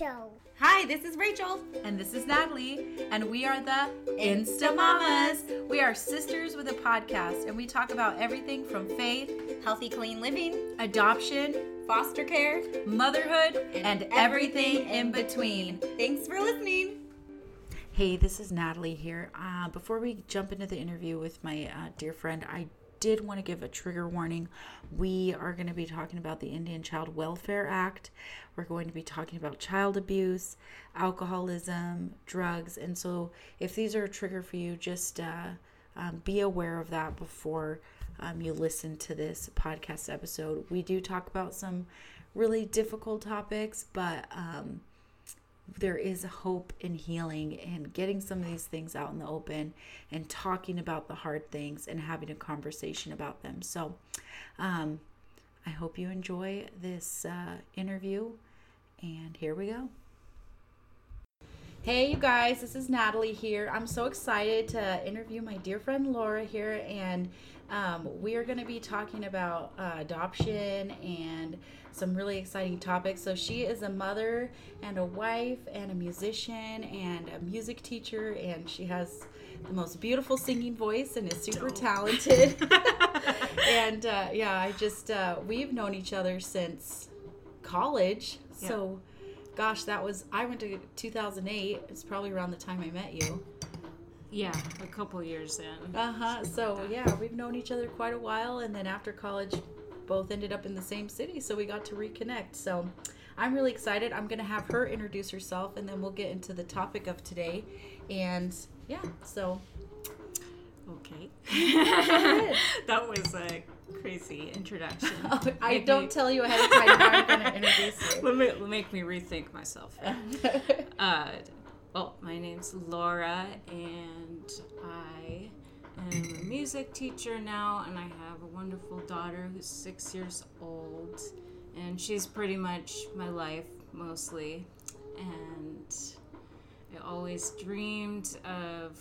Show. Hi, this is Rachel. And this is Natalie, and we are the Insta Mamas. We are sisters with a podcast, and we talk about everything from faith, Healthy, clean living, adoption, foster care, motherhood, and, everything in between. Thanks for listening. Hey, this is Natalie here. Uh, before we jump into the interview with my uh, dear friend, I did want to give a trigger warning. We are going to be talking about the Indian Child Welfare Act. We're going to be talking about child abuse, alcoholism, drugs. And so, if these are a trigger for you, just uh, um, be aware of that before um, you listen to this podcast episode. We do talk about some really difficult topics, but. Um, there is hope in healing and getting some of these things out in the open and talking about the hard things and having a conversation about them. So, um, I hope you enjoy this uh, interview, and here we go. Hey, you guys, this is Natalie here. I'm so excited to interview my dear friend Laura here, and um, we are going to be talking about uh, adoption and some really exciting topics. So, she is a mother and a wife and a musician and a music teacher, and she has the most beautiful singing voice and is super talented. and uh, yeah, I just, uh, we've known each other since college. So, gosh, that was, I went to 2008. It's probably around the time I met you. Yeah, a couple years in. Uh huh. So yeah, we've known each other quite a while, and then after college, both ended up in the same city, so we got to reconnect. So I'm really excited. I'm gonna have her introduce herself, and then we'll get into the topic of today. And yeah, so Okay. that was a crazy introduction. I Make don't tell you ahead of time how I'm gonna introduce you. Let me make me rethink myself. Uh, well, my name's Laura, and I am a music teacher now, and I have a wonderful daughter who's six years old, and she's pretty much my life mostly. And I always dreamed of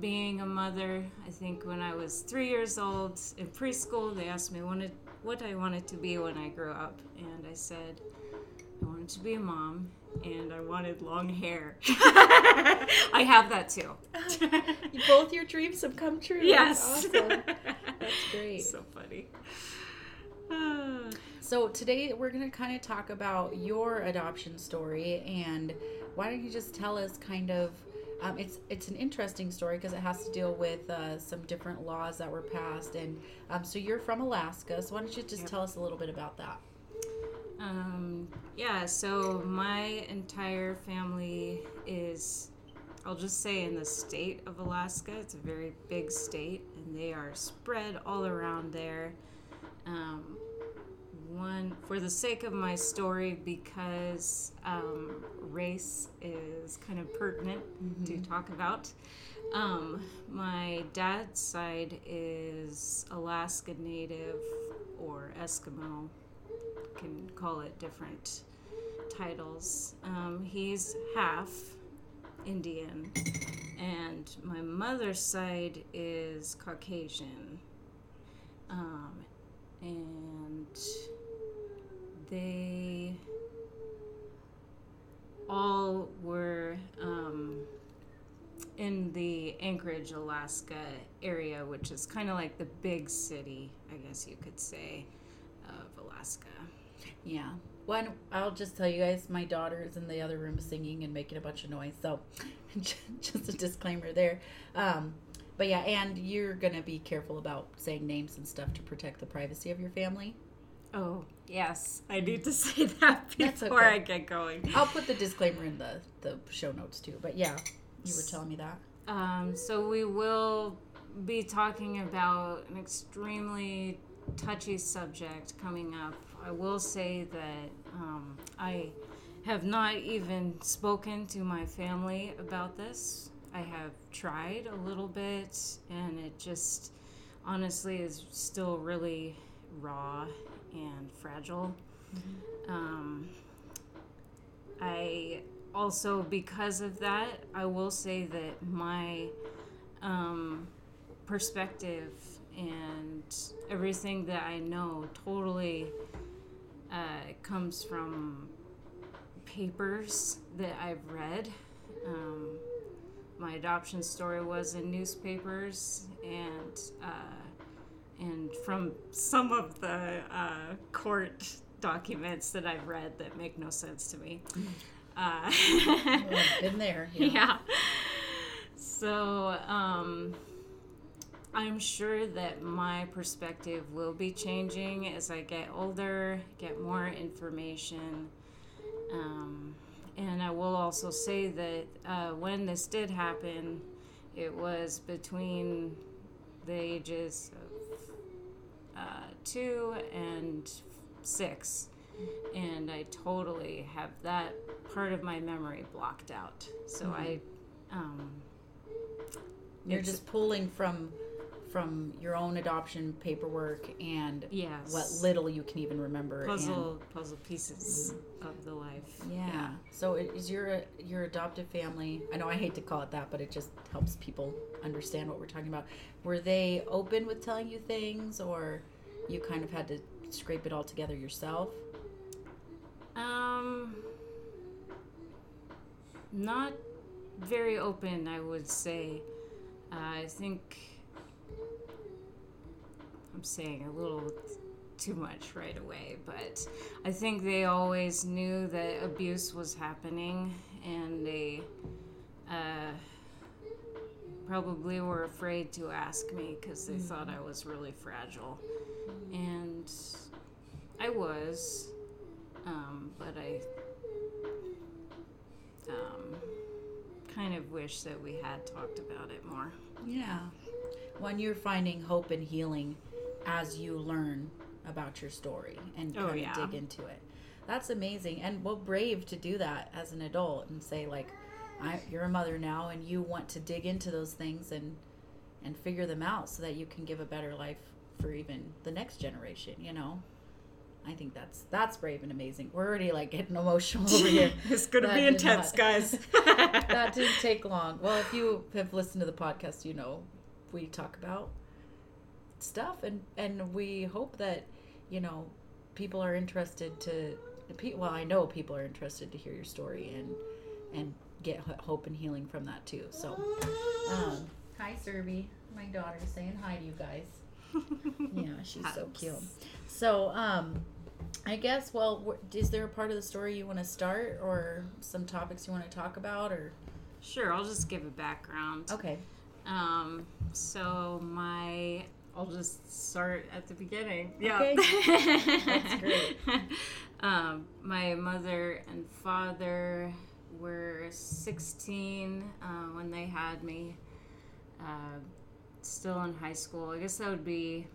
being a mother. I think when I was three years old in preschool, they asked me wanted, what I wanted to be when I grew up, and I said I wanted to be a mom, and I wanted long hair. I have that too. Both your dreams have come true. Yes. That's awesome. That's great. so funny. So today we're going to kind of talk about your adoption story and why don't you just tell us kind of um, it's it's an interesting story because it has to deal with uh, some different laws that were passed and um, so you're from Alaska so why don't you just tell us a little bit about that Um, yeah, so my entire family is, I'll just say, in the state of Alaska. It's a very big state, and they are spread all around there. Um, one, for the sake of my story, because um, race is kind of pertinent to talk about. Um, my dad's side is Alaska Native or Eskimo can call it different titles. Um, he's half Indian, and my mother's side is Caucasian. Um, and they all were um, in the Anchorage, Alaska area, which is kind of like the big city, I guess you could say, of Alaska. Yeah one I'll just tell you guys my daughter is in the other room singing and making a bunch of noise so just a disclaimer there um, but yeah and you're gonna be careful about saying names and stuff to protect the privacy of your family Oh, yes. I need to say that before okay. I get going. I'll put the disclaimer in the the show notes too. But yeah, you were telling me that. Um, so we will be talking about an extremely touchy subject coming up. I will say that um, I have not even spoken to my family about this. I have tried a little bit, and it just honestly is still really raw and fragile. Um, I also, because of that, I will say that my um, perspective and everything that I know totally uh, comes from papers that I've read. Um, my adoption story was in newspapers, and uh, and from some of the uh, court documents that I've read that make no sense to me. Uh, Well, been there. yeah. So, um, I'm sure that my perspective will be changing as I get older, get more information. Um, and I will also say that uh, when this did happen, it was between the ages of uh, two and six. And I totally have that part of my memory blocked out. So I. Um, You're just pulling from from your own adoption paperwork and Yes. what little you can even remember. and- puzzle puzzle pieces of the life. yeah. So is your your adoptive family? I know I hate to call it that, but it just helps people understand what we're talking about. Were they open with telling you things, or you kind of had to scrape it all together yourself? Um, not very open, I would say. Uh, I think I'm saying a little too much right away, but I think they always knew that abuse was happening, and they uh, probably were afraid to ask me because they thought I was really fragile, and I was um, but I um, kind of wish that we had talked about it more. Yeah. When you're finding hope and healing as you learn about your story and Oh, kind of yeah. dig into it. That's amazing. And well brave to do that as an adult and say like I, you're a mother now and you want to dig into those things and and figure them out so that you can give a better life for even the next generation, you know. I think that's that's brave and amazing. We're already like getting emotional over here. it's gonna That be intense, not- guys. that didn't take long. Well, if you have listened to the podcast, you know we talk about stuff, and and we hope that you know people are interested to. pe- Well, I know people are interested to hear your story and and get hope and healing from that too. So, um, hi, Serby. My daughter's saying hi to you guys. Yeah, she's so cute. So, um, I guess. Well, wh- is there a part of the story you want to start, or some topics you want to talk about, or Sure, I'll just give a background. okay? Um, so my, I'll just start at the beginning. Okay. Yeah, That's great. um, my mother and father were 16 uh, when they had me. Uh, still in high school. I guess that would be,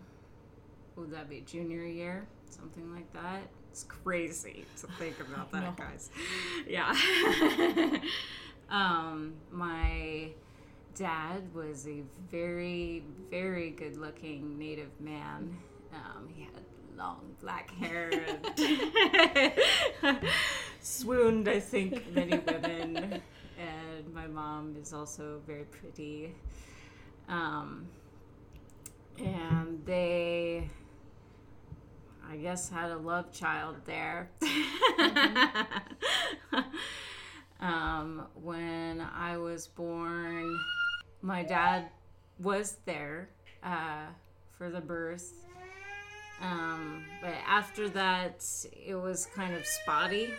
would that be junior year, something like that. It's crazy to think about that, know. guys. Yeah. um, my dad was a very, very good looking native man. Um, he had long black hair and swooned, I think, many women. And my mom is also very pretty. Um, and they, I guess, had a love child there. um, when I was born, my dad was there uh, for the birth. Um, but after that, it was kind of spotty.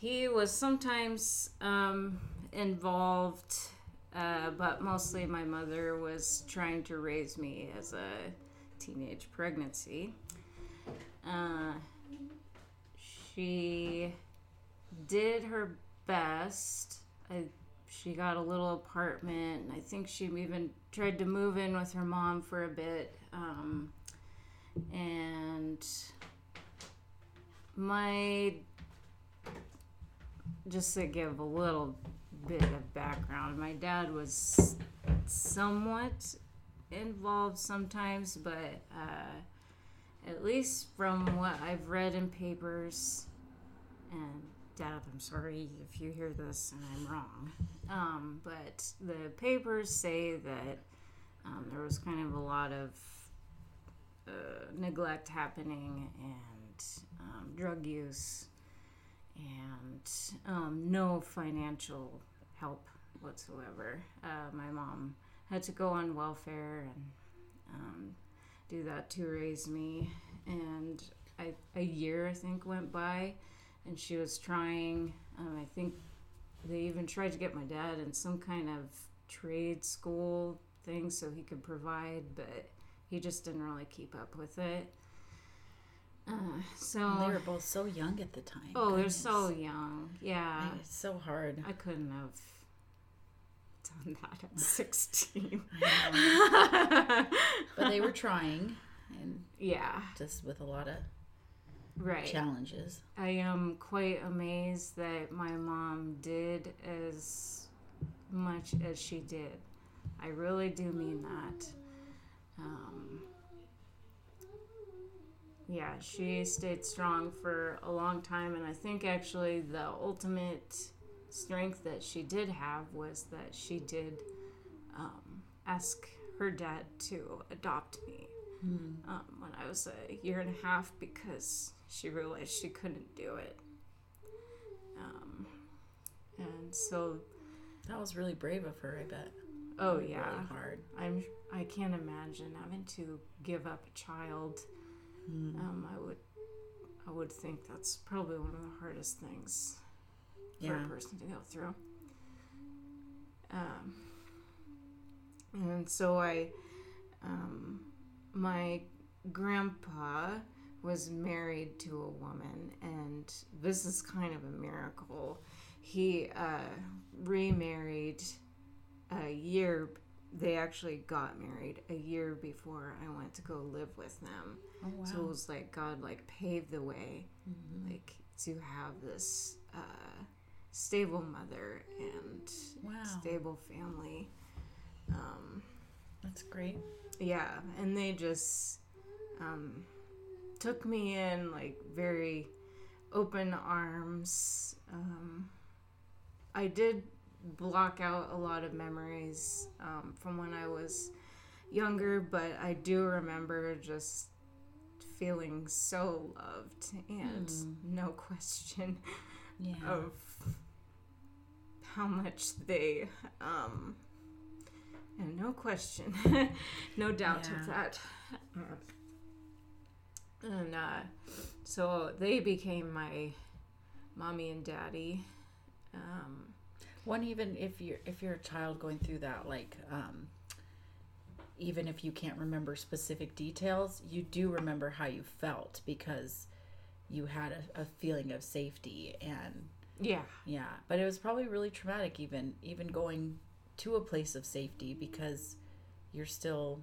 He was sometimes um, involved, uh, but mostly my mother was trying to raise me as a teenage pregnancy. Uh, she did her best. I, she got a little apartment. I think she even tried to move in with her mom for a bit. Um, and my just to give a little bit of background my dad was somewhat involved sometimes but uh, at least from what i've read in papers and dad i'm sorry if you hear this and i'm wrong um, but the papers say that um, there was kind of a lot of uh, neglect happening and um, drug use and um, no financial help whatsoever. Uh, my mom had to go on welfare and um, do that to raise me. And I, a year, I think, went by, and she was trying. Um, I think they even tried to get my dad in some kind of trade school thing so he could provide, but he just didn't really keep up with it. Uh, so they were both so young at the time. oh, they're so young. Yeah, It's so hard. I couldn't have done that at sixteen. But they were trying, and yeah, just with a lot of right. challenges. I am quite amazed that my mom did as much as she did. I really do mean that. Um, yeah, she stayed strong for a long time, and I think actually the ultimate strength that she did have was that she did um, ask her dad to adopt me um, when I was a year and a half because she realized she couldn't do it. Um, and so, That was really brave of her, I bet. oh Really yeah, hard. I'm. I can't imagine having to give up a child. Um, I would. I would think that's probably one of the hardest things for Yeah. a person to go through. Um, and so I, um, my grandpa was married to a woman, and this is kind of a miracle. He uh, remarried a year. They actually got married a year before I went to go live with them. Oh, wow. So it was like God like paved the way, like to have this uh, stable mother and Wow. stable family. Um, That's great. yeah, and they just um, took me in like very open arms. Um, I did block out a lot of memories um, from when I was younger, but I do remember just feeling so loved and no question Yeah. of how much they um and no question no doubt of Yeah. that and uh so they became my mommy and daddy um One even if you're if you're a child going through that, like um, even if you can't remember specific details, you do remember how you felt because you had a, a feeling of safety and yeah yeah. But it was probably really traumatic even even going to a place of safety because you're still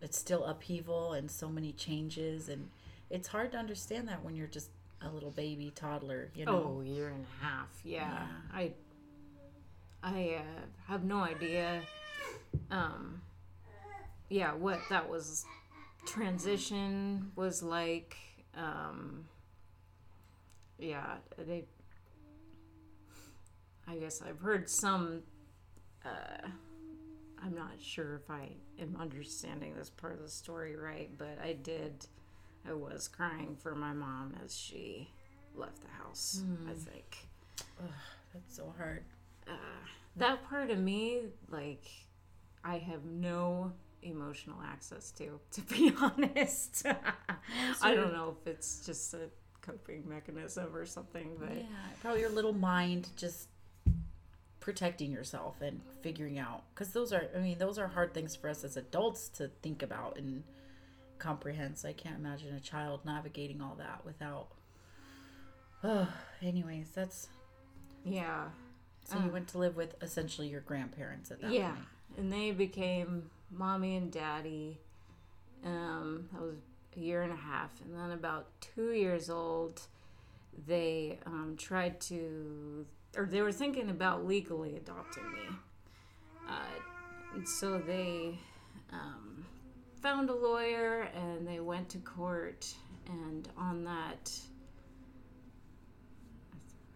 it's still upheaval and so many changes and it's hard to understand that when you're just a little baby toddler, you know. oh year and a half yeah, Yeah. i i uh, have no idea um yeah what that was transition was like um yeah they i guess i've heard some uh i'm not sure if i am understanding this part of the story right but i did i was crying for my mom as she left the house i think That's so hard. uh, that part of me, like, I have no emotional access to, to be honest. I don't know if it's just a coping mechanism or something, but Yeah, probably your little mind just protecting yourself and figuring out because those are I mean those are hard things for us as adults to think about and comprehend. So I can't imagine a child navigating all that without. Oh, anyways, that's yeah. so you went to live with essentially your grandparents at that yeah. point. And they became mommy and daddy. Um, that was a year and a half. And then about two years old, they um, tried to, or they were thinking about legally adopting me. Uh, and so they um, found a lawyer and they went to court. And on that,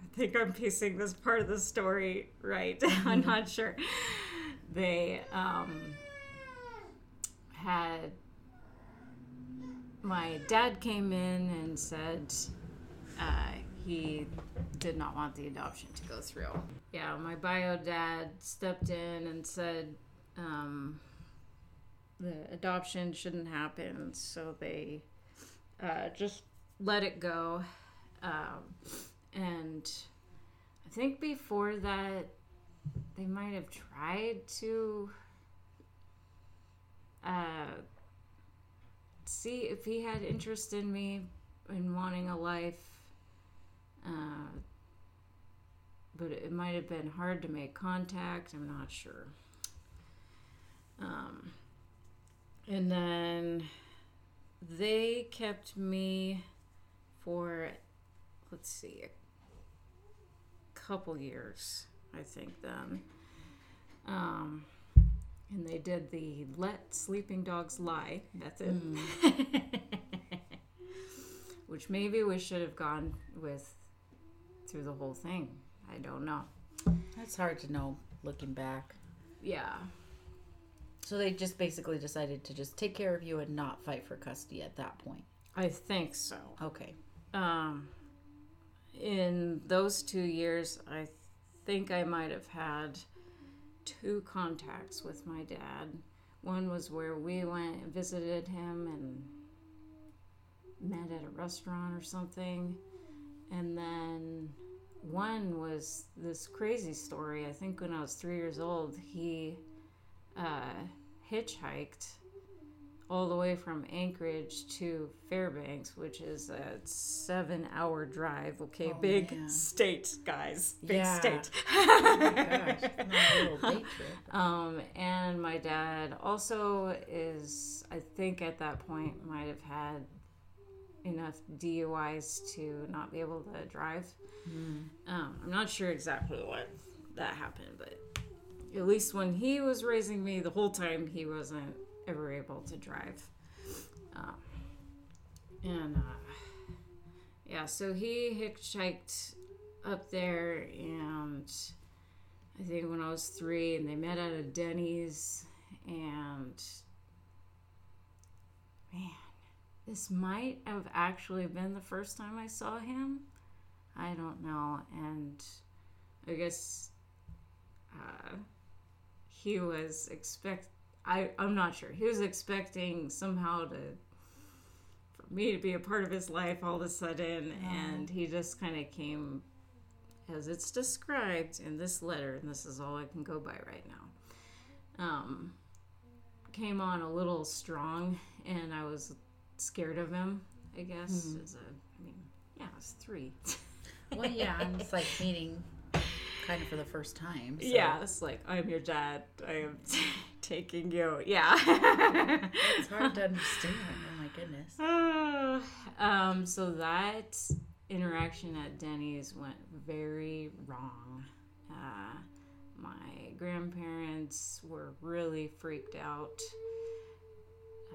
I think I'm piecing this part of the story right. I'm not sure. They um, had my dad came in and said uh, he did not want the adoption to go through. Yeah, my bio dad stepped in and said um, the adoption shouldn't happen, so they uh, just let it go. Um, and I think before that, they might have tried to uh, see if he had interest in me in wanting a life. Uh, but it might have been hard to make contact. I'm not sure. Um, and then they kept me for, let's see, a couple years, I think, then. Um, and they did the let sleeping dogs lie method. Which maybe we should have gone with through the whole thing. I don't know. That's hard to know looking back. Yeah. So they just basically decided to just take care of you and not fight for custody at that point. I think so. Okay. Um, in those two years, I think I might have had two contacts with my dad. One was where we went and visited him and met at a restaurant or something. And then one was this crazy story. I think when I was three years old, he uh, hitchhiked all the way from Anchorage to Fairbanks, which is a seven hour drive. Okay, Oh, big man. state, guys. Big Yeah. state. Oh gosh, it's not a little day trip. Um, and my dad also is, I think at that point, might have had enough DUIs to not be able to drive. Um, I'm not sure exactly what that happened, but at least when he was raising me, the whole time he wasn't ever able to drive. Um, and uh, yeah, so he hitchhiked up there, and I think when I was three, and they met at a Denny's, and man, this might have actually been the first time I saw him. I don't know, and I guess uh, he was expect. I I'm not sure. He was expecting somehow to for me to be a part of his life all of a sudden, and he just kind of came as it's described in this letter, and this is all I can go by right now. Um, came on a little strong, and I was scared of him. I guess as a, I mean, yeah, I was three. Well, yeah, and it's like meeting kind of for the first time. so- Yeah, it's like I'm your dad. I am taking you. Yeah. It's hard to understand. Oh my goodness. Ah, um, so that interaction at Denny's went very wrong. Uh, my grandparents were really freaked out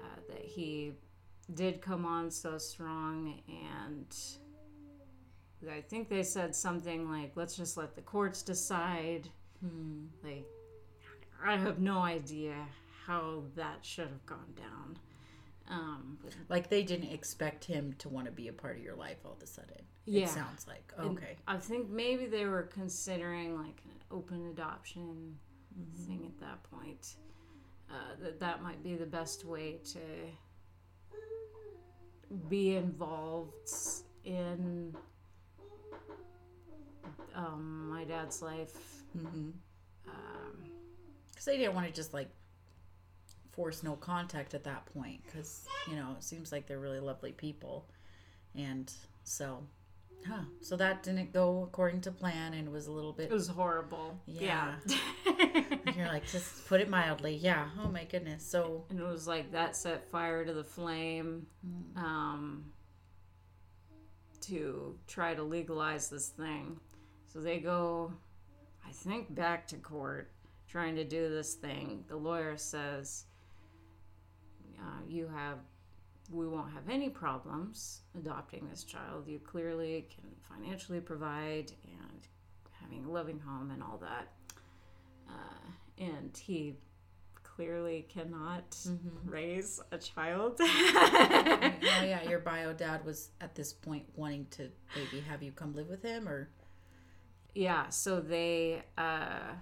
uh, that he did come on so strong, and I think they said something like, let's just let the courts decide. Like, I have no idea how that should have gone down. Um, Like they didn't expect him to want to be a part of your life all of a sudden. Yeah. It sounds like. And Okay. I think maybe they were considering like an open adoption thing at that point. Uh, that that might be the best way to be involved in um, my dad's life. Mm-hmm. Um, Because they didn't want to just like force no contact at that point. Because, you know, it seems like they're really lovely people. And so, huh. So that didn't go according to plan and was a little bit. it was horrible. Yeah. You're like, just put it mildly. Yeah. Oh my goodness. So, and it was like that set fire to the flame um, to try to legalize this thing. So they go, I think, back to court trying to do this thing. The lawyer says, uh, You have, we won't have any problems adopting this child. You clearly can financially provide and having a loving home and all that. Uh, and he clearly cannot raise a child. oh yeah, your bio dad was at this point wanting to maybe have you come live with him, or yeah, so they uh,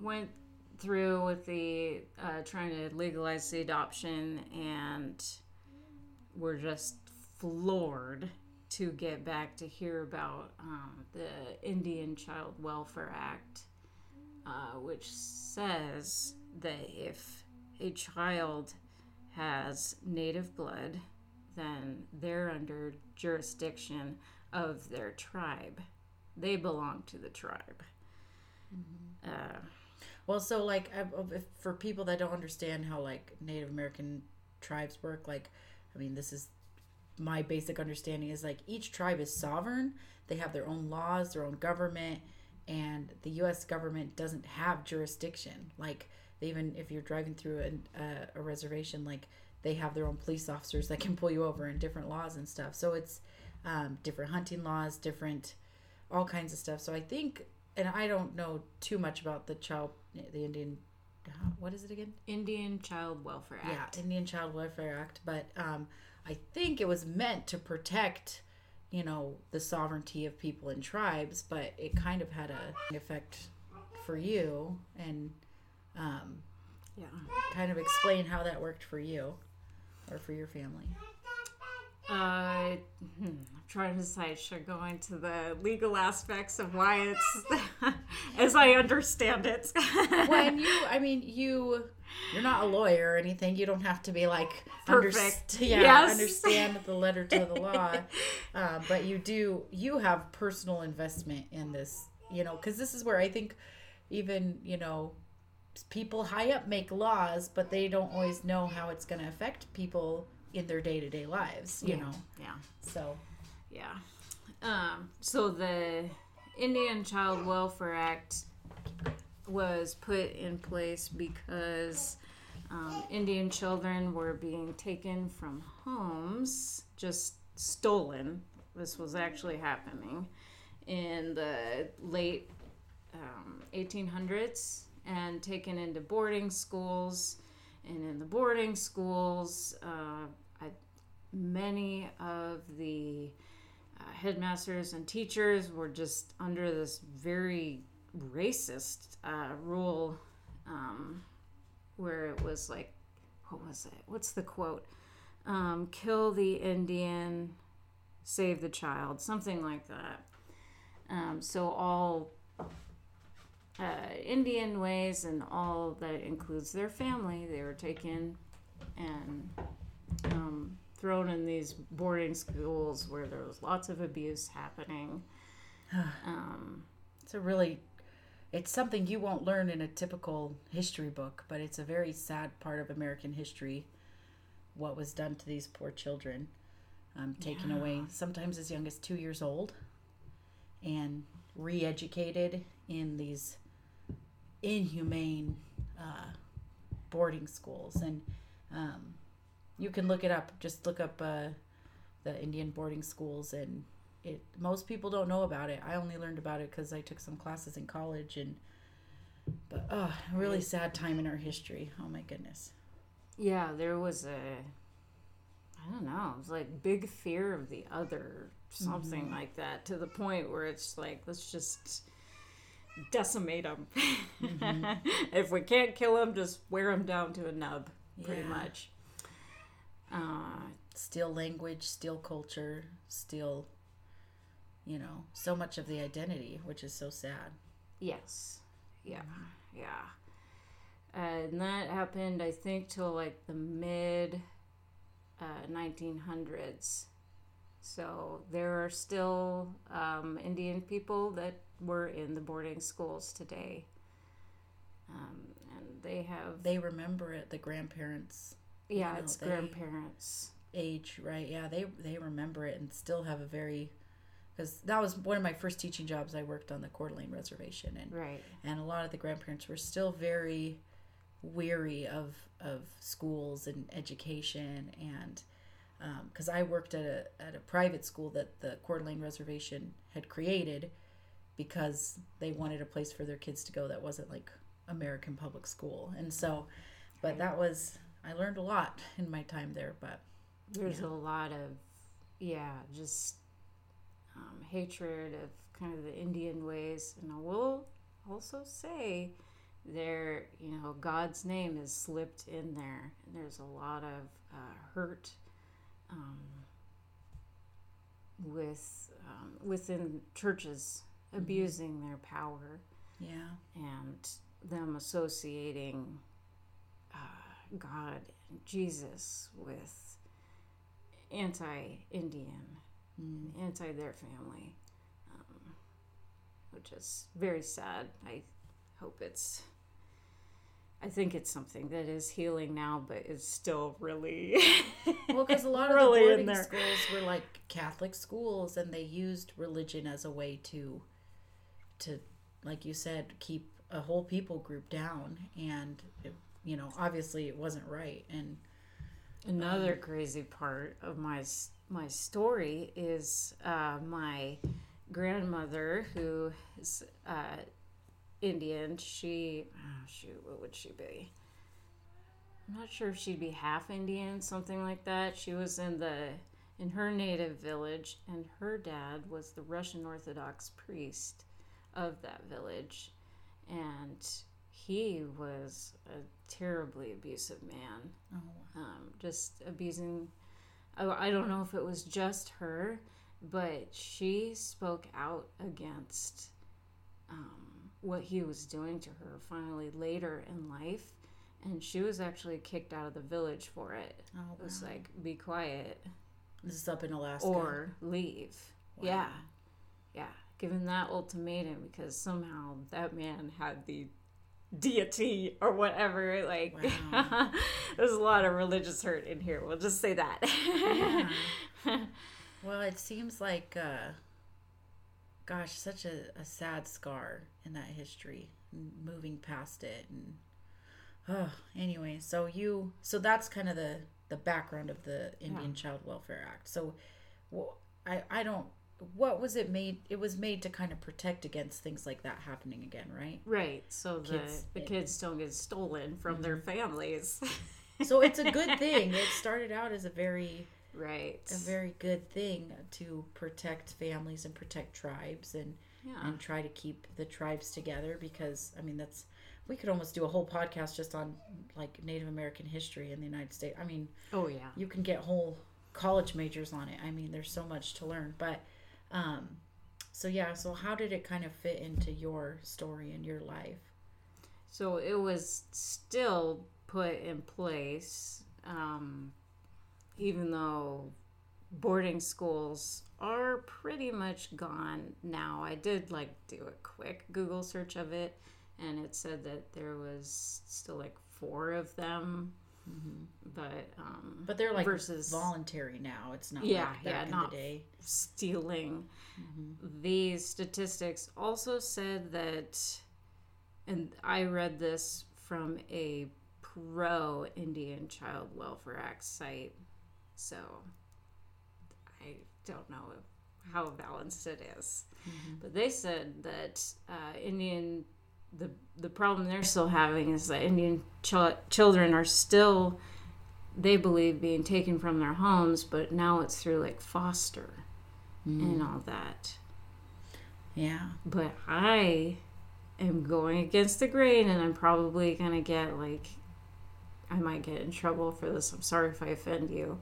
went through with the uh, trying to legalize the adoption and were just floored to get back to hear about um, the Indian Child Welfare Act, uh, which says that if a child has native blood, then they're under jurisdiction of their tribe. They belong to the tribe. Uh, well, so like if, for people that don't understand how like Native American tribes work, like I mean, this is my basic understanding is like each tribe is sovereign. They have their own laws, their own government, and the U.S. government doesn't have jurisdiction. Like even if you're driving through a reservation, like they have their own police officers that can pull you over and different laws and stuff. So it's um, different hunting laws, different all kinds of stuff. So I think, and I don't know too much about the child, the Indian, what is it again? Indian Child Welfare Act. Yeah, Indian Child Welfare Act. But um, I think it was meant to protect, you know, the sovereignty of people and tribes. But it kind of had a effect for you, and um, Yeah. kind of explain how that worked for you or for your family. Uh, hmm, I'm trying to decide should I go into the legal aspects of why it's as I understand it. when you i mean you you're not a lawyer or anything you don't have to be like Perfect. yeah Yes. understand the letter to the law uh, but you do you have personal investment in this you know because this is where i think even you know people high up make laws but they don't always know how it's going to affect people in their day-to-day lives you know yeah. so Yeah. Um, so the Indian Child Welfare Act was put in place because um, Indian children were being taken from homes, just stolen. This was actually happening in the late um, 1800s and taken into boarding schools. And in the boarding schools, uh, many of the uh, headmasters and teachers were just under this very racist uh, rule um, where it was like, what was it? What's the quote? Um, kill the Indian, save the child, something like that. Um, so all uh, Indian ways and all that includes their family, they were taken and um, thrown in these boarding schools where there was lots of abuse happening. Um, It's a really, it's something you won't learn in a typical history book, but it's a very sad part of American history. What was done to these poor children, um, taken away sometimes as young as two years old, and re-educated in these inhumane uh, boarding schools. And um, you can look it up. Just look up uh, the Indian boarding schools and it most people don't know about it. I only learned about it because I took some classes in college and but oh, really sad time in our history. Oh my goodness. yeah, there was a, I don't know, it was like big fear of the other, something like that, to the point where it's like, let's just decimate them. if we can't kill them, just wear them down to a nub, pretty much. Uh, Steal language, still culture, still, you know, so much of the identity, which is so sad. Yes. Yeah. Yeah. and that happened, I think, till like the mid uh, 1900s. So there are still um, Indian people that were in the boarding schools today. Um, and they have, They remember it, the grandparents yeah, know, it's grandparents. age, right? Yeah, they they remember it and still have a very because that was one of my first teaching jobs. I worked on the Coeur d'Alene Reservation, and Right. and a lot of the grandparents were still very weary of of schools and education and um, because I worked at a at a private school that the Coeur d'Alene Reservation had created because they wanted a place for their kids to go that wasn't like American public school. And so, but that was, I learned a lot in my time there. But There's a lot of, yeah, just um, hatred of kind of the Indian ways. And I will also say there, you know, God's name is slipped in there. And there's a lot of uh, hurt um, with um, within churches abusing their power yeah, and them associating God and Jesus with anti-Indian, Mm. anti their family, um, which is very sad. I hope it's. I think it's something that is healing now, but is still really well, because a lot of really the boarding schools were like Catholic schools, and they used religion as a way to, to, like you said, keep a whole people group down, and it, you know, obviously it wasn't right, and Another crazy part of my my story is uh, my grandmother, who is uh, Indian. She, oh shoot, what would she be? I'm not sure if she'd be half Indian, something like that. She was in the in her native village, and her dad was the Russian Orthodox priest of that village, and he was a terribly abusive man oh, um, just abusing. I, I don't know if it was just her, but she spoke out against um, what he was doing to her finally later in life. And she was actually kicked out of the village for it. oh, wow. It was like, be quiet this is up in Alaska, or leave. Wow. Yeah. Yeah. Given that ultimatum because somehow that man had the deity or whatever. Like, Wow. there's a lot of religious hurt in here. We'll just say that. Well, it seems like, uh, gosh, such a, a sad scar in that history. Moving past it, and oh, anyway. So you, so that's kind of the the background of the Indian Child Welfare Act. So, well, I I don't. What was it made? It was made to kind of protect against things like that happening again, right? right. So the, Kids- the kids don't get stolen from their mm-hmm. families. So it's a good thing. It started out as a very right. a very good thing to protect families and protect tribes and yeah. and try to keep the tribes together because I mean that's we could almost do a whole podcast just on like Native American history in the United States. I mean, oh, yeah. you can get whole college majors on it. I mean, there's so much to learn. But um so yeah, so how did it kind of fit into your story and your life? So it was still put in place, um, even though boarding schools are pretty much gone now. I did like do a quick Google search of it, and it said that there was still like four of them, but um, But they're like Versus- voluntary now. It's not Yeah, like back yeah, in not- the day. stealing. These statistics also said that, and I read this from a pro Indian Child Welfare Act site, so I don't know how balanced it is. But they said that uh, Indian the the problem they're still having is that Indian ch- children are still they believe being taken from their homes, but now it's through like foster and all that. Yeah. But I am going against the grain, and I'm probably gonna get like I might get in trouble for this. I'm sorry if I offend you.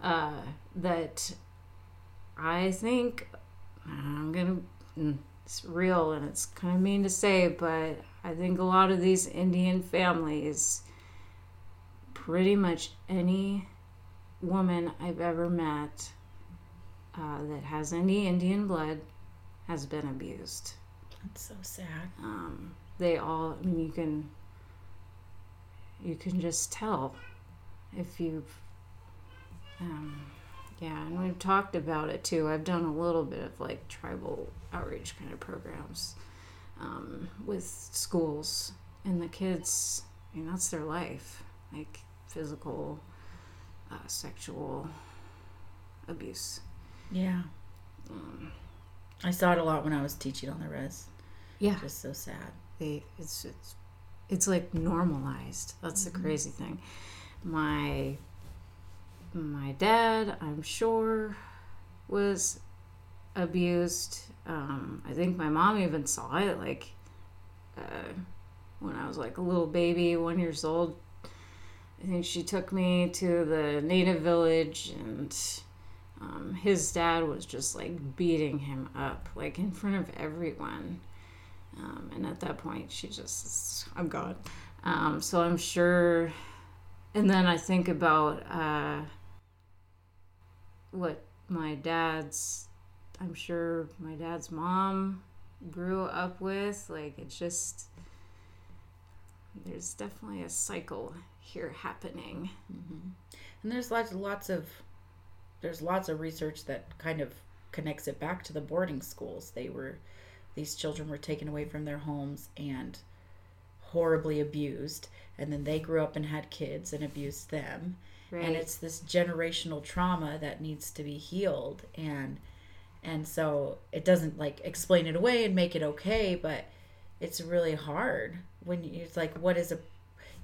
Uh, that I think I'm gonna. mm, It's real and it's kind of mean to say, but I think a lot of these Indian families, pretty much any woman I've ever met uh, that has any Indian blood, has been abused. That's so sad. Um, they all, I mean, you can, you can just tell if you've, um, yeah, and we've talked about it too. I've done a little bit of like tribal outreach kind of programs um, with schools, and the kids, I mean, that's their life, like physical, uh, sexual abuse. Yeah. Um, I saw it a lot when I was teaching on the res. yeah, Just so sad. they it's it's it's like normalized. That's the crazy thing. My my dad, I'm sure, was abused. Um, I think my mom even saw it, like uh, when I was like a little baby, one years old. I think she took me to the native village, and um, his dad was just like beating him up, like in front of everyone. Um, and at that point, she just, I'm gone. Um, so I'm sure. And then I think about uh, what my dad's, I'm sure my dad's mom grew up with. Like, it's just, there's definitely a cycle here happening. Mm-hmm. And there's lots lots of there's lots of research that kind of connects it back to the boarding schools. They were these children were taken away from their homes and horribly abused and then they grew up and had kids and abused them. Right. And it's this generational trauma that needs to be healed. And and so it doesn't like explain it away and make it okay, but it's really hard when you, it's like what is a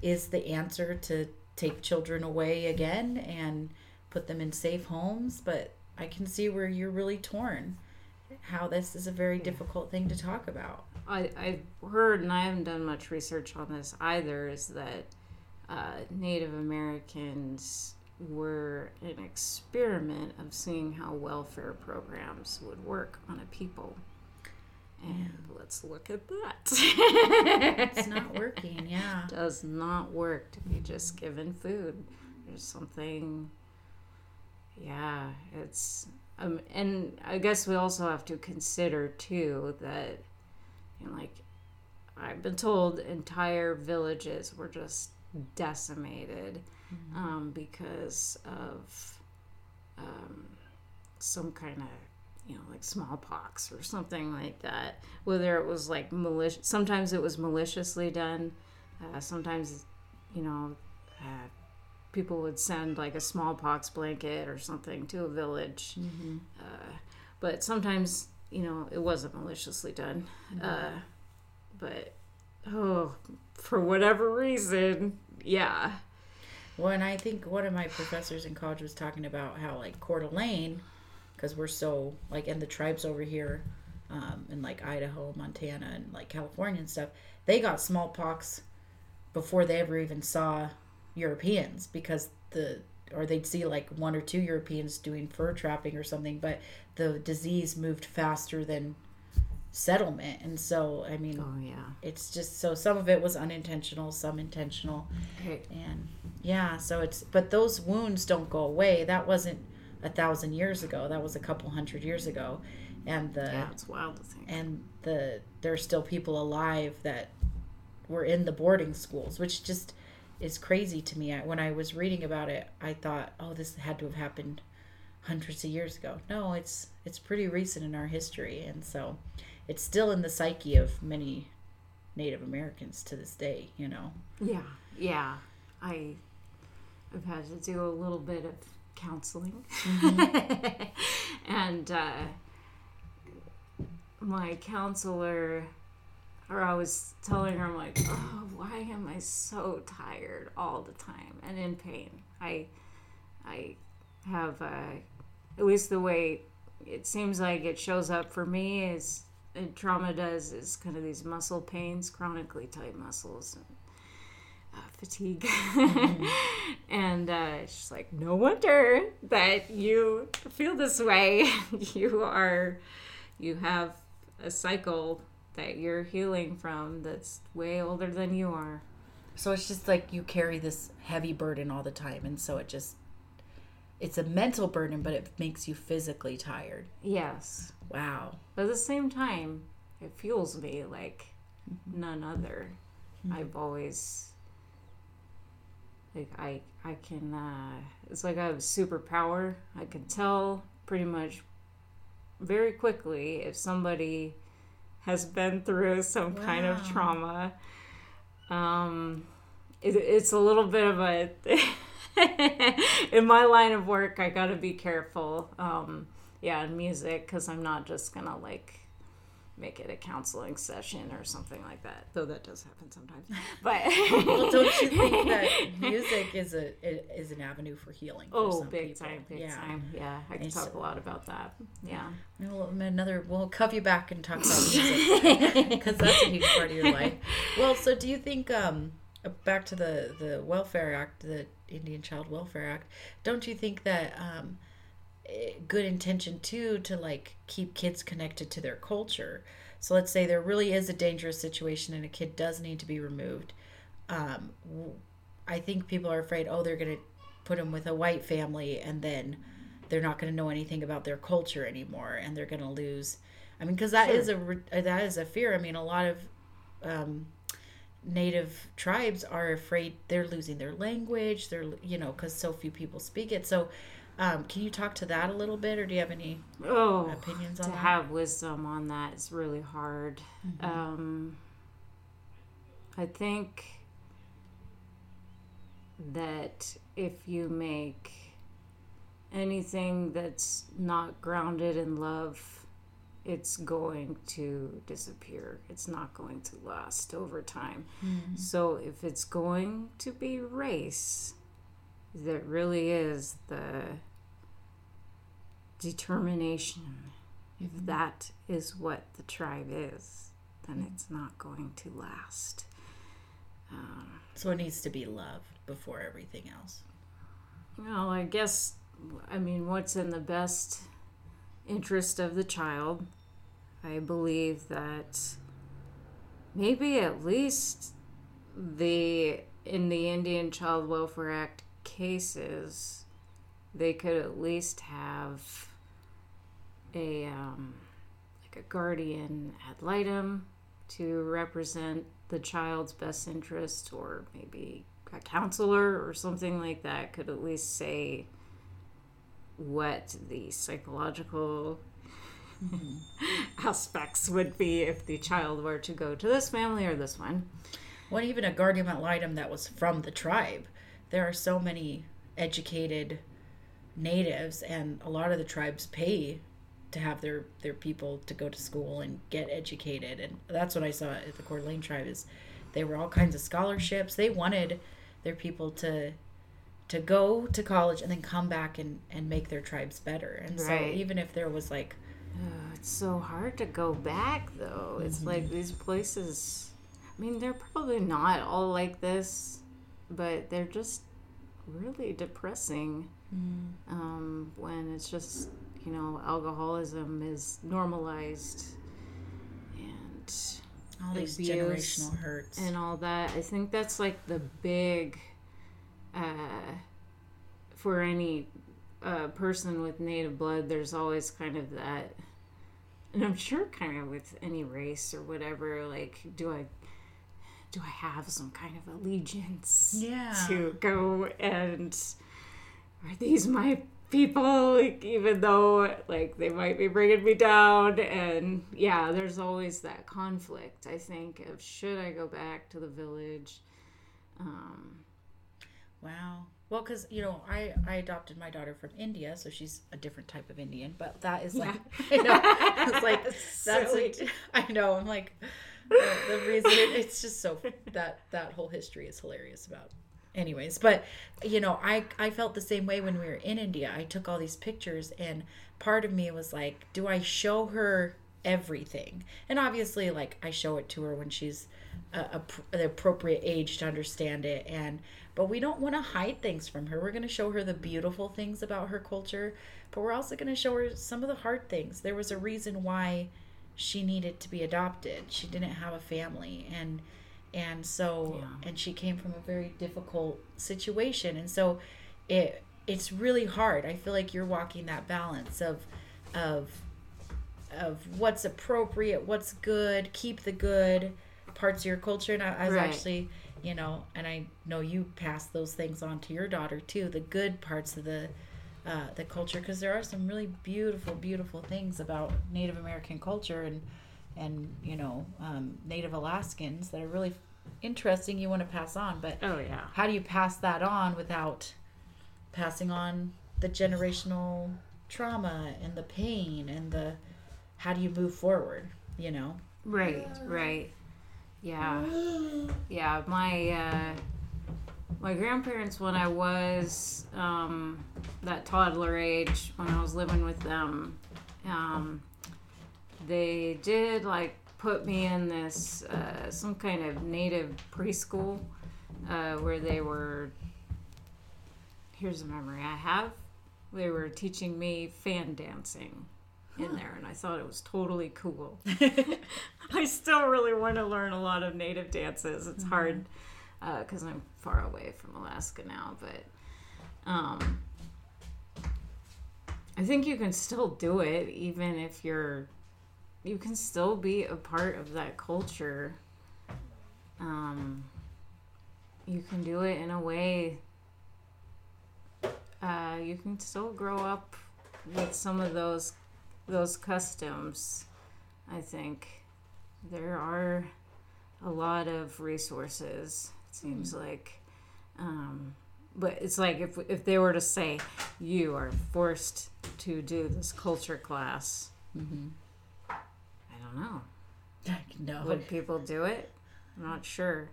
is the answer to take children away again and put them in safe homes? But i can see where you're really torn how this is a very difficult thing to talk about. I, I've heard, and I haven't done much research on this either, is that uh, Native Americans were an experiment of seeing how welfare programs would work on a people. And let's look at that. it's not working yeah It does not work to be just given food. There's something, yeah, it's, um, and I guess we also have to consider too that, you know, like, I've been told entire villages were just decimated um, because of um, some kind of you know like smallpox or something like that. Whether it was like malicious sometimes it was maliciously done uh, sometimes you know uh, people would send like a smallpox blanket or something to a village uh, but sometimes you know it wasn't maliciously done uh, but oh for whatever reason yeah. Well and i think one of my professors in college was talking about how like Coeur d'Alene because we're so like and the tribes over here um, in like idaho montana and like california and stuff they got smallpox before they ever even saw Europeans because the or they'd see like one or two Europeans doing fur trapping or something, but the disease moved faster than settlement. And so, I mean, oh yeah it's just so some of it was unintentional, some intentional. okay. And yeah, so it's but those wounds don't go away. That wasn't a thousand years ago. That was a couple hundred years ago. And the yeah it's wild to think and the there's still people alive that were in the boarding schools, which just is crazy to me. I, when I was reading about it, I thought, oh, this had to have happened hundreds of years ago. No, it's it's pretty recent in our history, and so it's still in the psyche of many Native Americans to this day. You know. Yeah, yeah. I I've had to do a little bit of counseling, and uh, my counselor, or I was telling her, I'm like, oh, why am I so tired all the time and in pain? I I have uh, at least the way it seems like it shows up for me is and trauma does is kind of these muscle pains, chronically tight muscles, and uh, fatigue. and uh, she's like, no wonder that you feel this way. you are, you have a cycle that you're healing from that's way older than you are. So it's just like you carry this heavy burden all the time, and so it just it's a mental burden, but it makes you physically tired. Yes. Wow. But at the same time, it fuels me like none other. I've always like I I can uh it's like I have a superpower. I can tell pretty much very quickly if somebody has been through some kind of trauma. Um it, it's a little bit of a in my line of work I got to be careful. Um yeah, in music cuz I'm not just going to like make it a counseling session or something like that. Though that does happen sometimes. But well, don't you think that music is a is an avenue for healing? For oh, big people? time, big yeah. time. Yeah, I can And talk a lot about that. Yeah. Well, another, we'll cuff you back and talk about music because that's a huge part of your life. Well, so do you think, um, uh, back to the the Welfare Act, the Indian Child Welfare Act, don't you think that um, good intention too to like keep kids connected to their culture? So let's say there really is a dangerous situation and a kid does need to be removed. Um, I think people are afraid, oh, they're gonna put him with a white family and then they're not going to know anything about their culture anymore and they're going to lose i mean because that Sure. is a uh, that is a fear i mean a lot of um, native tribes are afraid they're losing their language they're you know because so few people speak it so um, can you talk to that a little bit or do you have any Oh, opinions on to that have wisdom on that is really hard. Um, I think that if you make anything that's not grounded in love, it's going to disappear. It's not going to last over time. So if it's going to be race, that really is the determination. If that is what the tribe is, then it's not going to last. Um, so it needs to be love before everything else well, I guess, I mean, what's in the best interest of the child? I believe that maybe at least the in the Indian Child Welfare Act cases, they could at least have a um, like a guardian ad litem to represent the child's best interest, or maybe a counselor or something like that could at least say what the psychological aspects would be if the child were to go to this family or this one. Well, even a guardian ad litem that was from the tribe. There are so many educated natives, and a lot of the tribes pay to have their their people to go to school and get educated. And that's what I saw at the Coeur d'Alene tribe is they were all kinds of scholarships. They wanted their people to to go to college and then come back and and make their tribes better. And so even if there was like Uh, it's so hard to go back though. It's like these places. I mean, they're probably not all like this, but they're just really depressing um, when it's just you know alcoholism is normalized and all these Abuse generational hurts. and all that. I think that's like the big uh, for any uh, person with native blood. There's always kind of that, and I'm sure kind of with any race or whatever. Like, do I do I have some kind of allegiance Yeah. to go and are these my people like even though like they might be bringing me down and yeah there's always that conflict i think of should i go back to the village um Wow. Well, because you know, I I adopted my daughter from India, so she's a different type of Indian. But that is like, I know, it's like that's. Silly. A, I know. I'm like, the, the reason it's just so that that whole history is hilarious about. Anyways, but you know, I I felt the same way when we were in India. I took all these pictures, and part of me was like, do I show her everything? And obviously, like I show it to her when she's uh, a, a, the appropriate age to understand it. And but we don't want to hide things from her. We're going to show her the beautiful things about her culture but we're also going to show her some of the hard things. There was a reason why she needed to be adopted. She didn't have a family. And and so Yeah. and she came from a very difficult situation and so it it's really hard i feel like you're walking that balance of of of what's appropriate, what's good, keep the good parts of your culture. And I, I was Right. actually, you know, and I know you pass those things on to your daughter too, the good parts of the uh, the culture, because there are some really beautiful, beautiful things about Native American culture and and you know um, Native Alaskans that are really interesting. You want to pass on, but oh yeah how do you pass that on without passing on the generational trauma and the pain and the how do you move forward you know. Right, right. Yeah. Yeah, my uh my grandparents when I was um that toddler age when I was living with them um they did like put me in this uh some kind of native preschool uh where they were here's a memory I have they were teaching me fan dancing in there and I thought it was totally cool. I still really want to learn a lot of native dances. It's hard because I'm far away from Alaska now, but um, I think you can still do it even if you're. You can still be a part of that culture. Um, you can do it in a way. Uh, you can still grow up with some of those those customs. I think there are a lot of resources. It seems like, um, but it's like if if they were to say you are forced to do this culture class, Mm-hmm. Don't know. no. Would people do it? I'm not sure.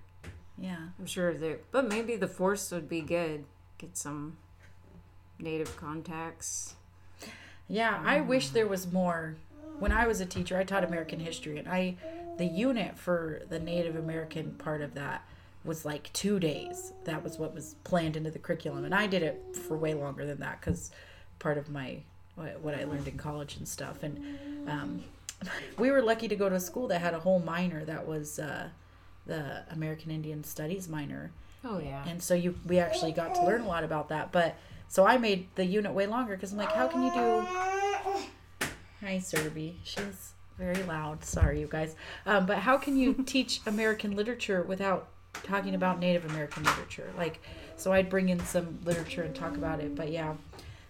Yeah. I'm sure they, but maybe the force would be good. Get some native contacts. Yeah, I wish there was more. When I was a teacher, I taught American history, and I, the unit for the Native American part of that was like two days. That was what was planned into the curriculum, and I did it for way longer than that because part of my what what I learned in college and stuff. And um, we were lucky to go to a school that had a whole minor that was uh, the American Indian Studies minor, Oh yeah. and so you we actually got to learn a lot about that but so i made the unit way longer because i'm like how can you do hi serby. She's very loud. Sorry you guys. Um, but how can you teach american literature without talking about native american literature? Like so i'd bring in some literature and talk about it but yeah.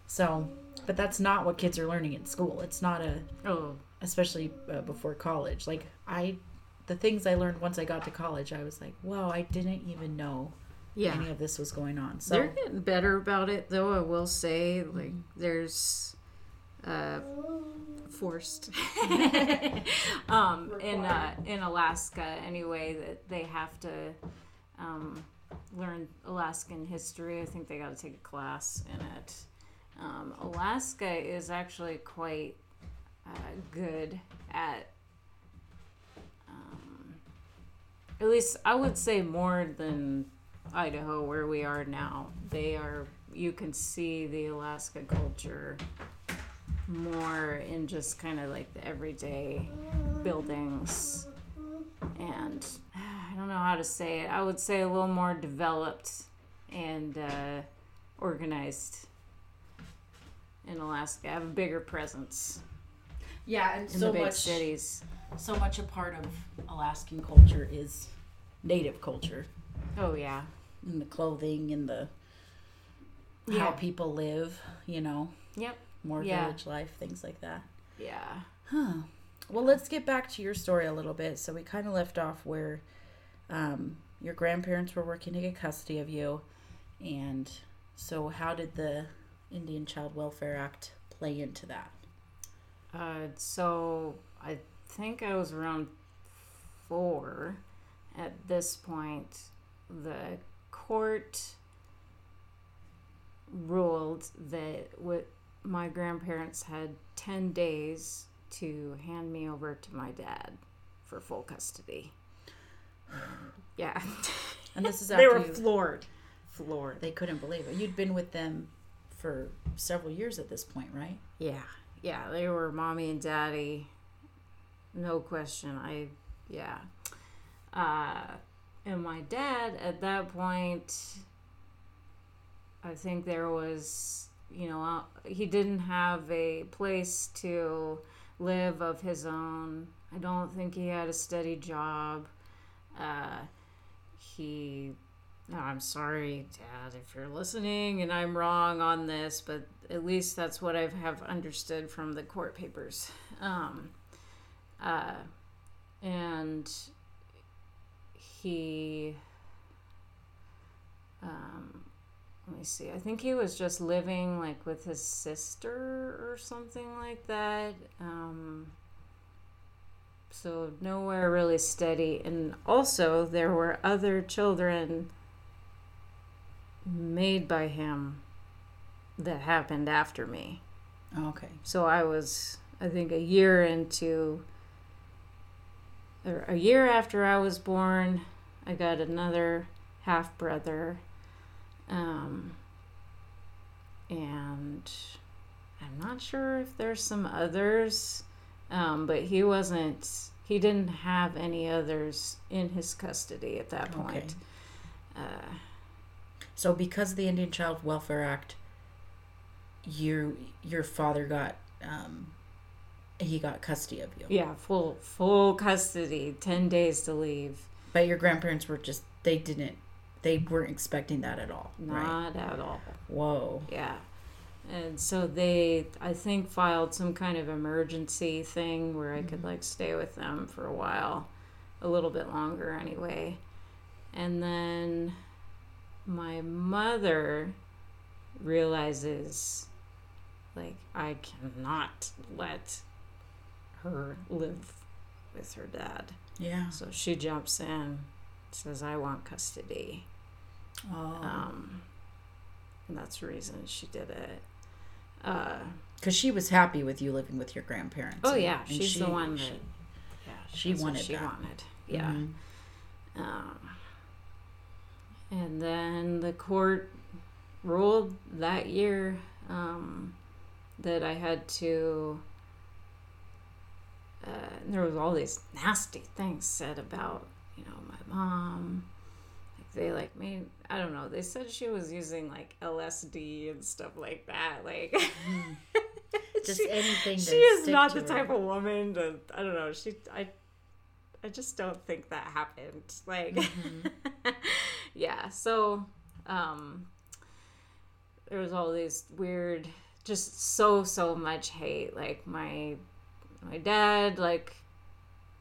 So but that's not what kids are learning in school. It's not a oh especially uh, before college like i the things i learned once i got to college i was like whoa i didn't even know yeah. any of this was going on. So They're getting better about it, though. I will say, like, there's uh, forced um, in uh, in Alaska anyway that they have to um, learn Alaskan history. I think they got to take a class in it. Um, Alaska is actually quite uh, good at. Um, at least I would say more than Idaho, where we are now, they are. You can see the Alaska culture more in just kind of like the everyday buildings, and I don't know how to say it. I would say a little more developed and uh, organized in Alaska. Have a bigger presence yeah, and in so the big much cities. so much a part of Alaskan culture is native culture, Oh yeah, in the clothing and the Yeah. how people live. You know, yep, more Yeah. village life, things like that. yeah. Huh. Well, let's get back to your story a little bit. So we kind of left off where um, your grandparents were working to get custody of you, and so how did the Indian Child Welfare Act play into that? Uh, so I think I was around four at this point. The court ruled that what my grandparents had 10 days to hand me over to my dad for full custody. Yeah. And this is they were you- floored. Floored. They couldn't believe it. You'd been with them for several years at this point, right? Yeah, yeah, they were mommy and daddy, no question. I, yeah, uh, and my dad at that point, I think there was, you know, uh, he didn't have a place to live of his own. I don't think he had a steady job. Uh, he I'm sorry, Dad, if you're listening and I'm wrong on this, but at least that's what I have understood from the court papers. Um, uh, and he, um, let me see, I think he was just living like with his sister or something like that. Um, so nowhere really steady. And also, there were other children made by him that happened after me. Okay. So I was, I think, a year into, or a year after I was born, I got another half brother. Um, and I'm not sure if there's some others, um, but he wasn't, he didn't have any others in his custody at that point. Okay. Uh, So because the Indian Child Welfare Act, your your father got um, he got custody of you. yeah, full full custody, ten days to leave. But your grandparents were just they didn't they weren't expecting that at all. Not at all. Whoa. Yeah. And so they, I think, filed some kind of emergency thing where I could like stay with them for a while, a little bit longer anyway. And then my mother realizes, like, I cannot let her live with her dad. Yeah. So she jumps in, says, I want custody. Oh. Um, and that's the reason she did it. Uh, Because she was happy with you living with your grandparents. oh and- yeah, and she's she- the one that. she- yeah, she wanted She that. wanted. Yeah. Mhm. Um, and then the court ruled that year um, that I had to. Uh, there was all these nasty things said about you know my mom. Like they like made I don't know. They said she was using like LSD and stuff like that. Like Just she- anything. She is not the her. type of woman to i don't know she i i just don't think that happened like Mm-hmm. yeah so um there was all these weird just so so much hate. Like my my dad like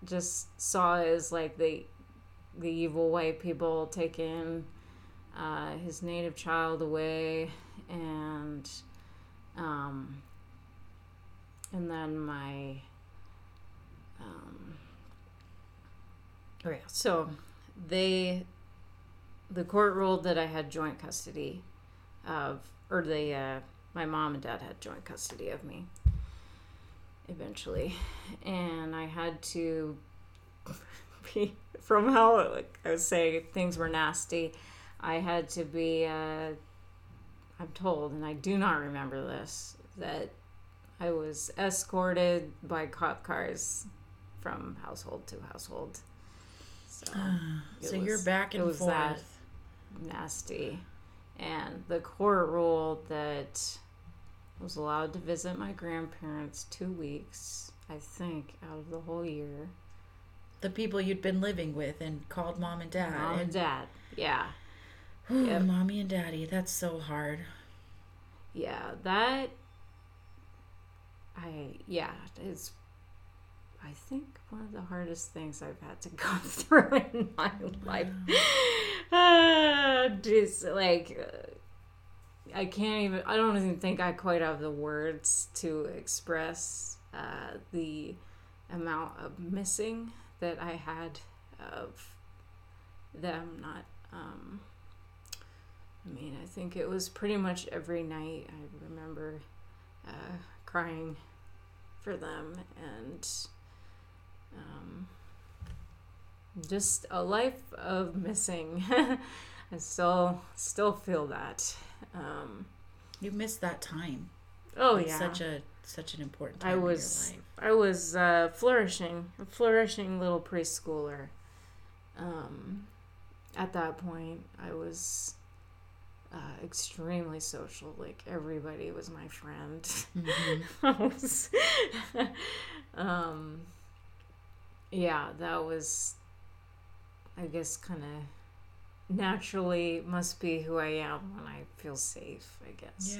just saw as like the the evil white people taking uh, his native child away. And um and then my um yeah so they the court ruled that i had joint custody of or they uh my mom and dad had joint custody of me eventually and i had to be from how like i was saying things were nasty i had to be uh i'm told and i do not remember this that I was escorted by cop cars from household to household. So, it So you're back it and was that nasty. And the court ruled that was allowed to visit my grandparents two weeks, I think, out of the whole year. The people you'd been living with and called mom and dad. Mom and dad. Yeah. Ooh, Yep. Mommy and daddy. That's so hard. Yeah, that I yeah, it's I think one of the hardest things I've had to go through in my life. Ah, just like uh, I can't even I don't even think I quite have the words to express uh, the amount of missing that I had of them not um I mean, I think it was pretty much every night. I remember uh, crying for them and um, just a life of missing. I still still feel that. Um, You missed that time. oh It's yeah, Such a such an important time I was. I was uh, flourishing, a flourishing little preschooler. Um, at that point, I was uh, extremely social. Like everybody was my friend. Mhm. I was- um, yeah, that was, I guess, kind of naturally must be who I am when I feel safe. I guess.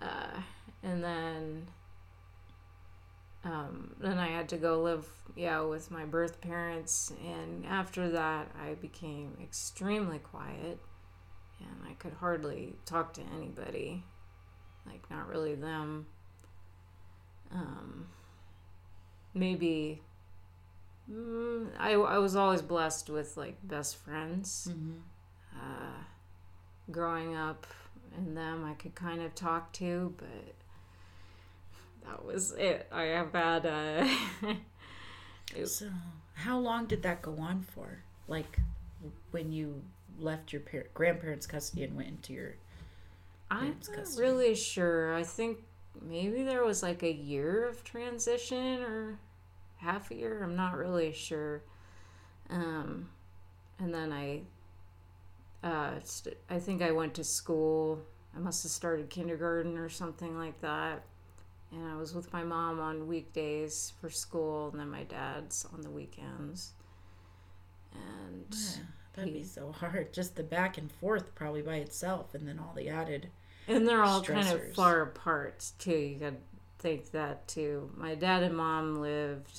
Yeah. Uh, and then um, then I had to go live, yeah, with my birth parents. And after that, I became extremely quiet, and I could hardly talk to anybody, like not really them. Um, maybe Mm, I, I was always blessed with like best friends. Mm-hmm. Uh, growing up, and them I could kind of talk to, but that was it. I have had uh, So, how long did that go on for? Like, when you left your par- grandparents' custody and went into your. I'm not custody. really sure. I think maybe there was like a year of transition or half a year. I'm not really sure. Um, and then I, uh, st- I think I went to school. I must have started kindergarten or something like that. And I was with my mom on weekdays for school, and then my dad's on the weekends. And Yeah, that'd be so hard. Just the back and forth, probably by itself, and then all the added. And they're all kind of far apart too. You gotta think that too. My dad and mom lived.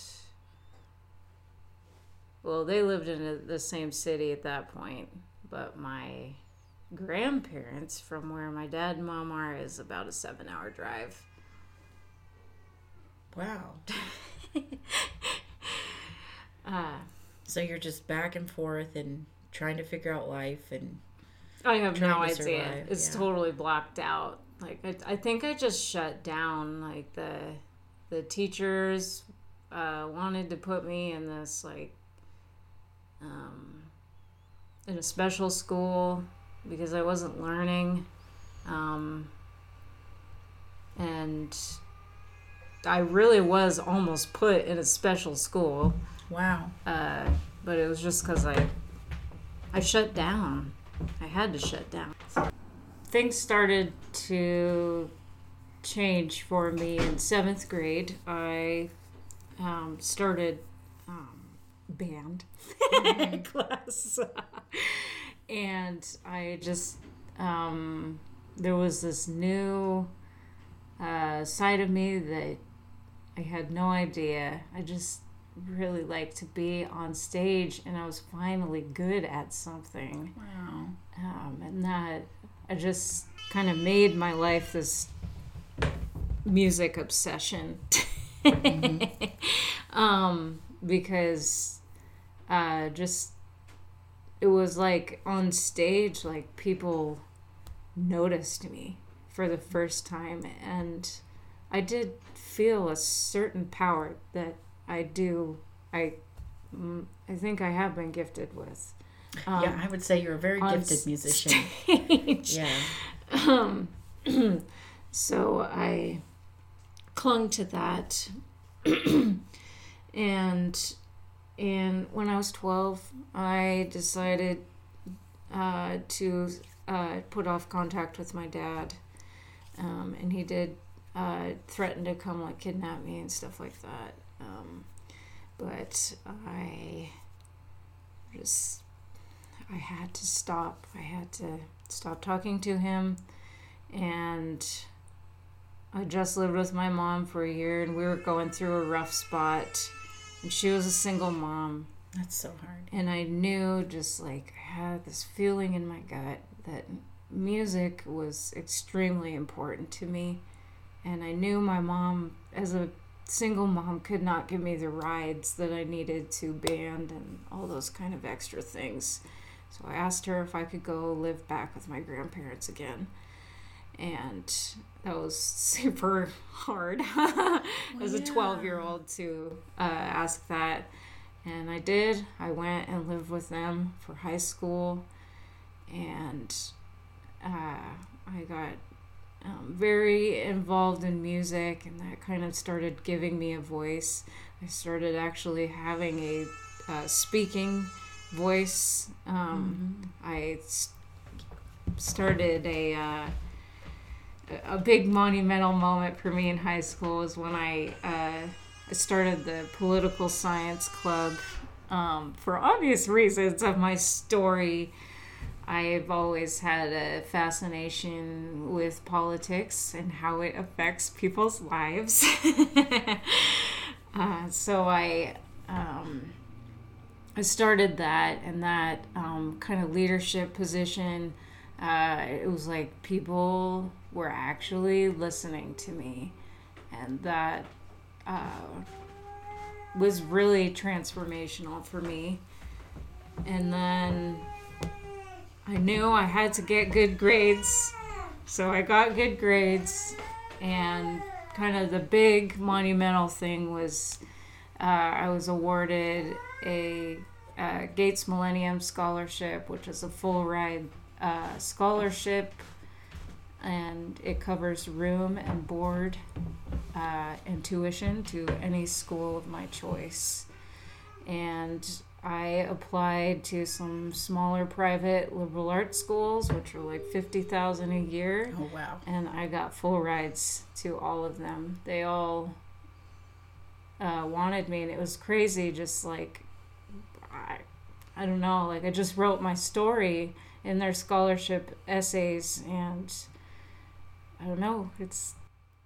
Well, they lived in the same city at that point, but my grandparents, from where my dad and mom are, is about a seven-hour drive. Wow. Uh, So you're just back and forth and trying to figure out life and. I have no idea. survive, It's yeah. totally blocked out. Like I, I think I just shut down. Like the the teachers uh, wanted to put me in this like um, in a special school because I wasn't learning, um, and I really was almost put in a special school Wow. uh, but it was just because I I shut down. I had to shut down. Things started to change for me in seventh grade. I um, started um, band class, and I just um, there was this new uh, side of me that I had no idea. I just really like to be on stage and I was finally good at something. Wow. Um, and that I just kind of made my life this music obsession. um, because uh, just it was like on stage, like people noticed me for the first time and I did feel a certain power that I do I mm, I think I have been gifted with. Um, yeah, I would say you're a very gifted musician. stage. Yeah. Um, so I clung to that, and and when I was twelve, I decided uh, to uh, put off contact with my dad, um, and he did uh, threaten to come like kidnap me and stuff like that. Um, but I just I had to stop. I had to stop talking to him. And I just lived with my mom for a year, and we were going through a rough spot. And she was a single mom. That's so hard. And I knew just like I had this feeling in my gut that music was extremely important to me. And I knew my mom, as a single mom, could not give me the rides that I needed to band and all those kind of extra things. So I asked her if I could go live back with my grandparents again. And that was super hard as a 12 year old to uh, ask that. And I did. I went and lived with them for high school. And uh, I got um, very involved in music, and that kind of started giving me a voice. I started actually having a uh, speaking voice. Um, I s- started a. Uh, a big monumental moment for me in high school was when I uh, started the political science club. Um, for obvious reasons of my story, I've always had a fascination with politics and how it affects people's lives. uh, so I. Um, I started that and that um, kind of leadership position. Uh, it was like people were actually listening to me, and that uh, was really transformational for me. And then I knew I had to get good grades. So I got good grades. And kind of the big monumental thing was uh, I was awarded a, uh Gates Millennium Scholarship, which is a full ride uh, scholarship. And it covers room and board uh, and tuition to any school of my choice. And I applied to some smaller private liberal arts schools, which are like fifty thousand a year, Oh wow. and I got full rides to all of them. They all uh, wanted me, and it was crazy. Just like I, I don't know, like I just wrote my story in their scholarship essays, and I don't know, it's.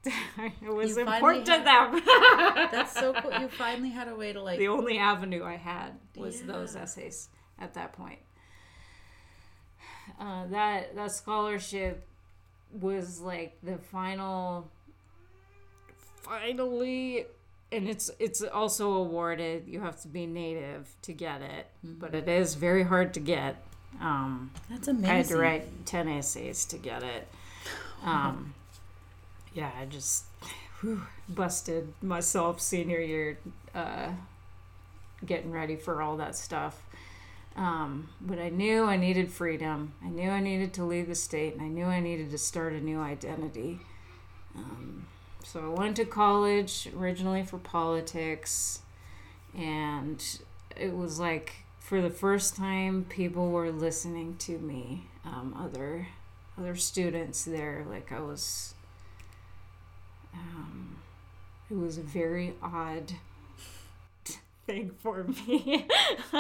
it was You important to had- them. That's so cool. You finally had a way to like. the only avenue I had was those essays at that point. Uh, that that scholarship was like the final, finally, and it's it's also awarded. You have to be native to get it, but it is very hard to get. Um, That's I had to write 10 essays to get it. Um, yeah, I just whew, busted myself senior year uh, getting ready for all that stuff. Um, but I knew I needed freedom. I knew I needed to leave the state, and I knew I needed to start a new identity. Um, so I went to college originally for politics, and it was like for the first time people were listening to me. Um, other other students there, like I was. Um, it was a very odd thing for me.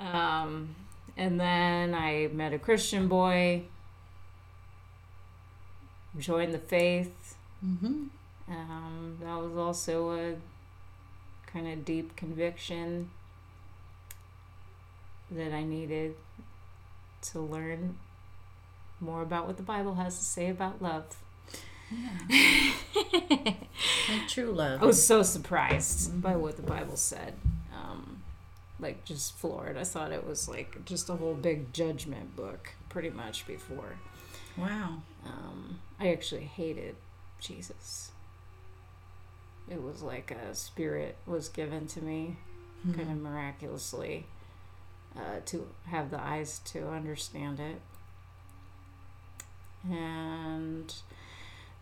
um, and then I met a Christian boy, joined the faith. Mm-hmm. Um, that was also a kind of deep conviction that I needed to learn more about what the Bible has to say about love. Like true love. I was so surprised by what the Bible said. Um, like just floored. I thought it was like just a whole big judgment book, pretty much before. wow. Um, I actually hated Jesus. It was like a spirit was given to me, kind of miraculously, uh, to have the eyes to understand it. And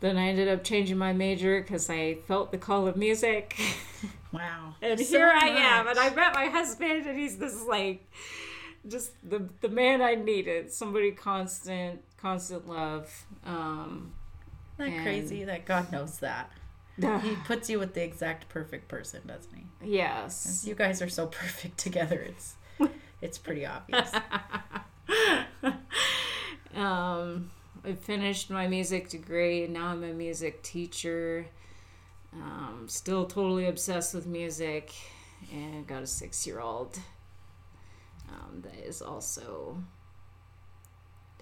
then I ended up changing my major because I felt the call of music. Wow. and So here I am, and. I met my husband, and he's this like, just the the man I needed, somebody constant, constant love. Um, Isn't that and- crazy that God knows that? He puts you with the exact perfect person, doesn't he? yes, You guys are so perfect together. It's it's pretty obvious. um, I finished my music degree, and now I'm a music teacher. Um, still totally obsessed with music, and got a six year old um, that is also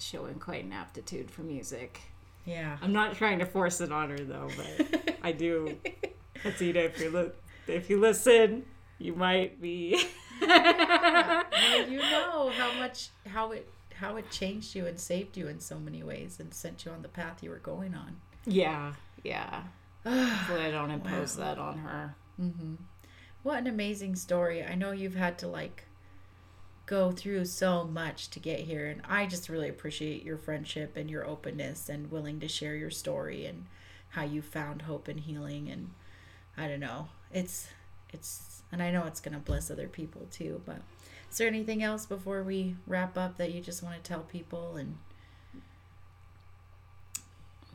showing quite an aptitude for music. Yeah. I'm not trying to force it on her though, but I do. Athena, if you li- if you listen, you might be. Well, you know how much how it how it changed you and saved you in so many ways and sent you on the path you were going on. yeah, yeah. Hopefully, I don't impose that on her. Mm-hmm. What an amazing story. I know you've had to like go through so much to get here and I just really appreciate your friendship and your openness and willing to share your story and how you found hope and healing and I don't know. It's it's and I know it's going to bless other people too, but is there anything else before we wrap up that you just want to tell people and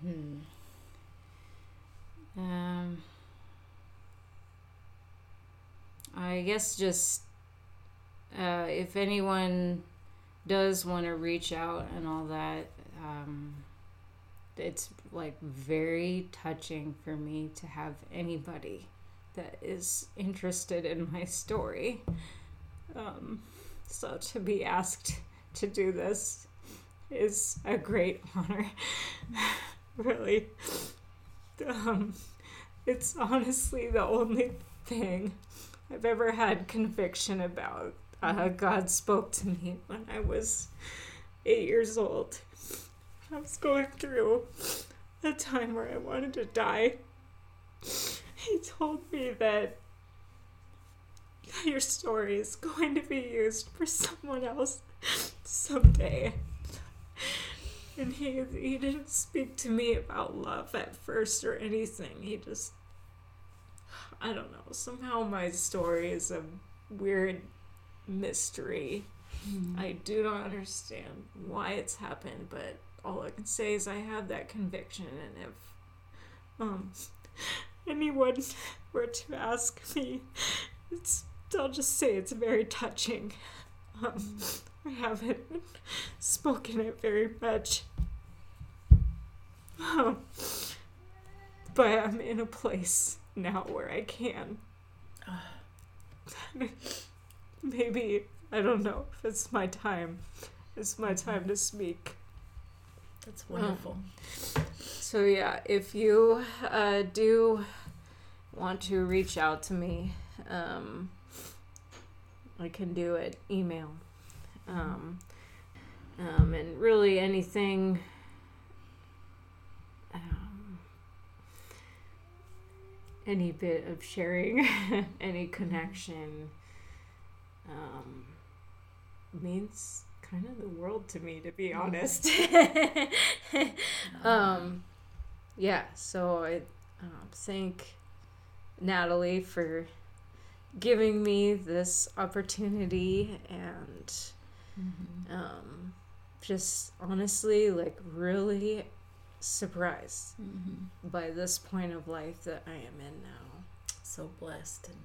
hmm. Um, I guess just uh, if anyone does want to reach out and all that, um, it's like very touching for me to have anybody that is interested in my story. Um, so to be asked to do this is a great honor. really. Um, it's honestly the only thing I've ever had conviction about. Uh, God spoke to me when I was eight years old. I was going through a time where I wanted to die. He told me that your story is going to be used for someone else someday. And he he didn't speak to me about love at first or anything. He just I don't know. Somehow my story is a weird mystery. I do not understand why it's happened, but all I can say is I have that conviction and if um anyone were to ask me it's I'll just say it's very touching. Um, I haven't spoken it very much. Um, but I'm in a place now where I can. Maybe, I don't know if it's my time. It's my time to speak. That's wonderful. So, yeah, if you uh, do want to reach out to me, um, I can do it email. Um, um, and really anything. Um, any bit of sharing, any connection, um, means kind of the world to me, to be honest. um, yeah, so I um, thank Natalie for giving me this opportunity and um, just honestly like really surprised by this point of life that I am in now. so blessed and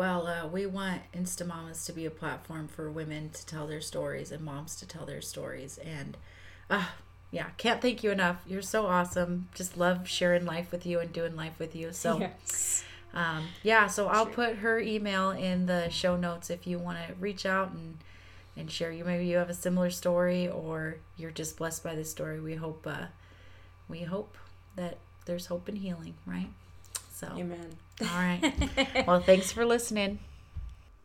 well uh, we want insta mamas to be a platform for women to tell their stories and moms to tell their stories. And uh, yeah can't thank you enough. You're so awesome. Just love sharing life with you and doing life with you. So yes. um, yeah so i'll Sure. put her email in the show notes if you want to reach out and and share. You maybe you have a similar story or you're just blessed by this story. We hope uh, we hope that there's hope and healing right so. Amen. all right. Well thanks for listening